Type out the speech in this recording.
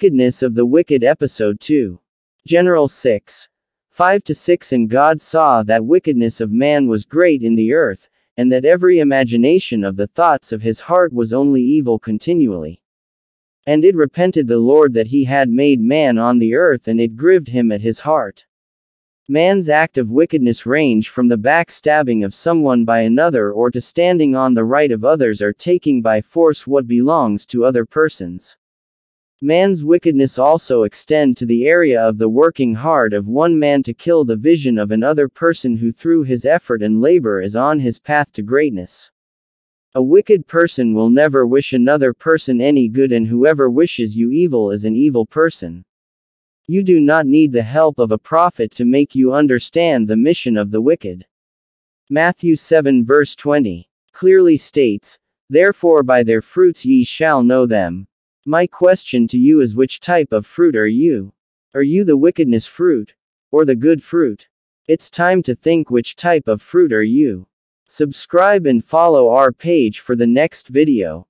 Wickedness of the Wicked Episode 2. General 6. 5 to 6 And God saw that wickedness of man was great in the earth, and that every imagination of the thoughts of his heart was only evil continually. And it repented the Lord that he had made man on the earth and it grieved him at his heart. Man's act of wickedness range from the backstabbing of someone by another or to standing on the right of others or taking by force what belongs to other persons. Man's wickedness also extend to the area of the working hard of one man to kill the vision of another person who through his effort and labor is on his path to greatness. A wicked person will never wish another person any good and whoever wishes you evil is an evil person. You do not need the help of a prophet to make you understand the mission of the wicked. Matthew 7 verse 20 clearly states, Therefore by their fruits ye shall know them. My question to you is which type of fruit are you? Are you the wickedness fruit? Or the good fruit? It's time to think which type of fruit are you. Subscribe and follow our page for the next video.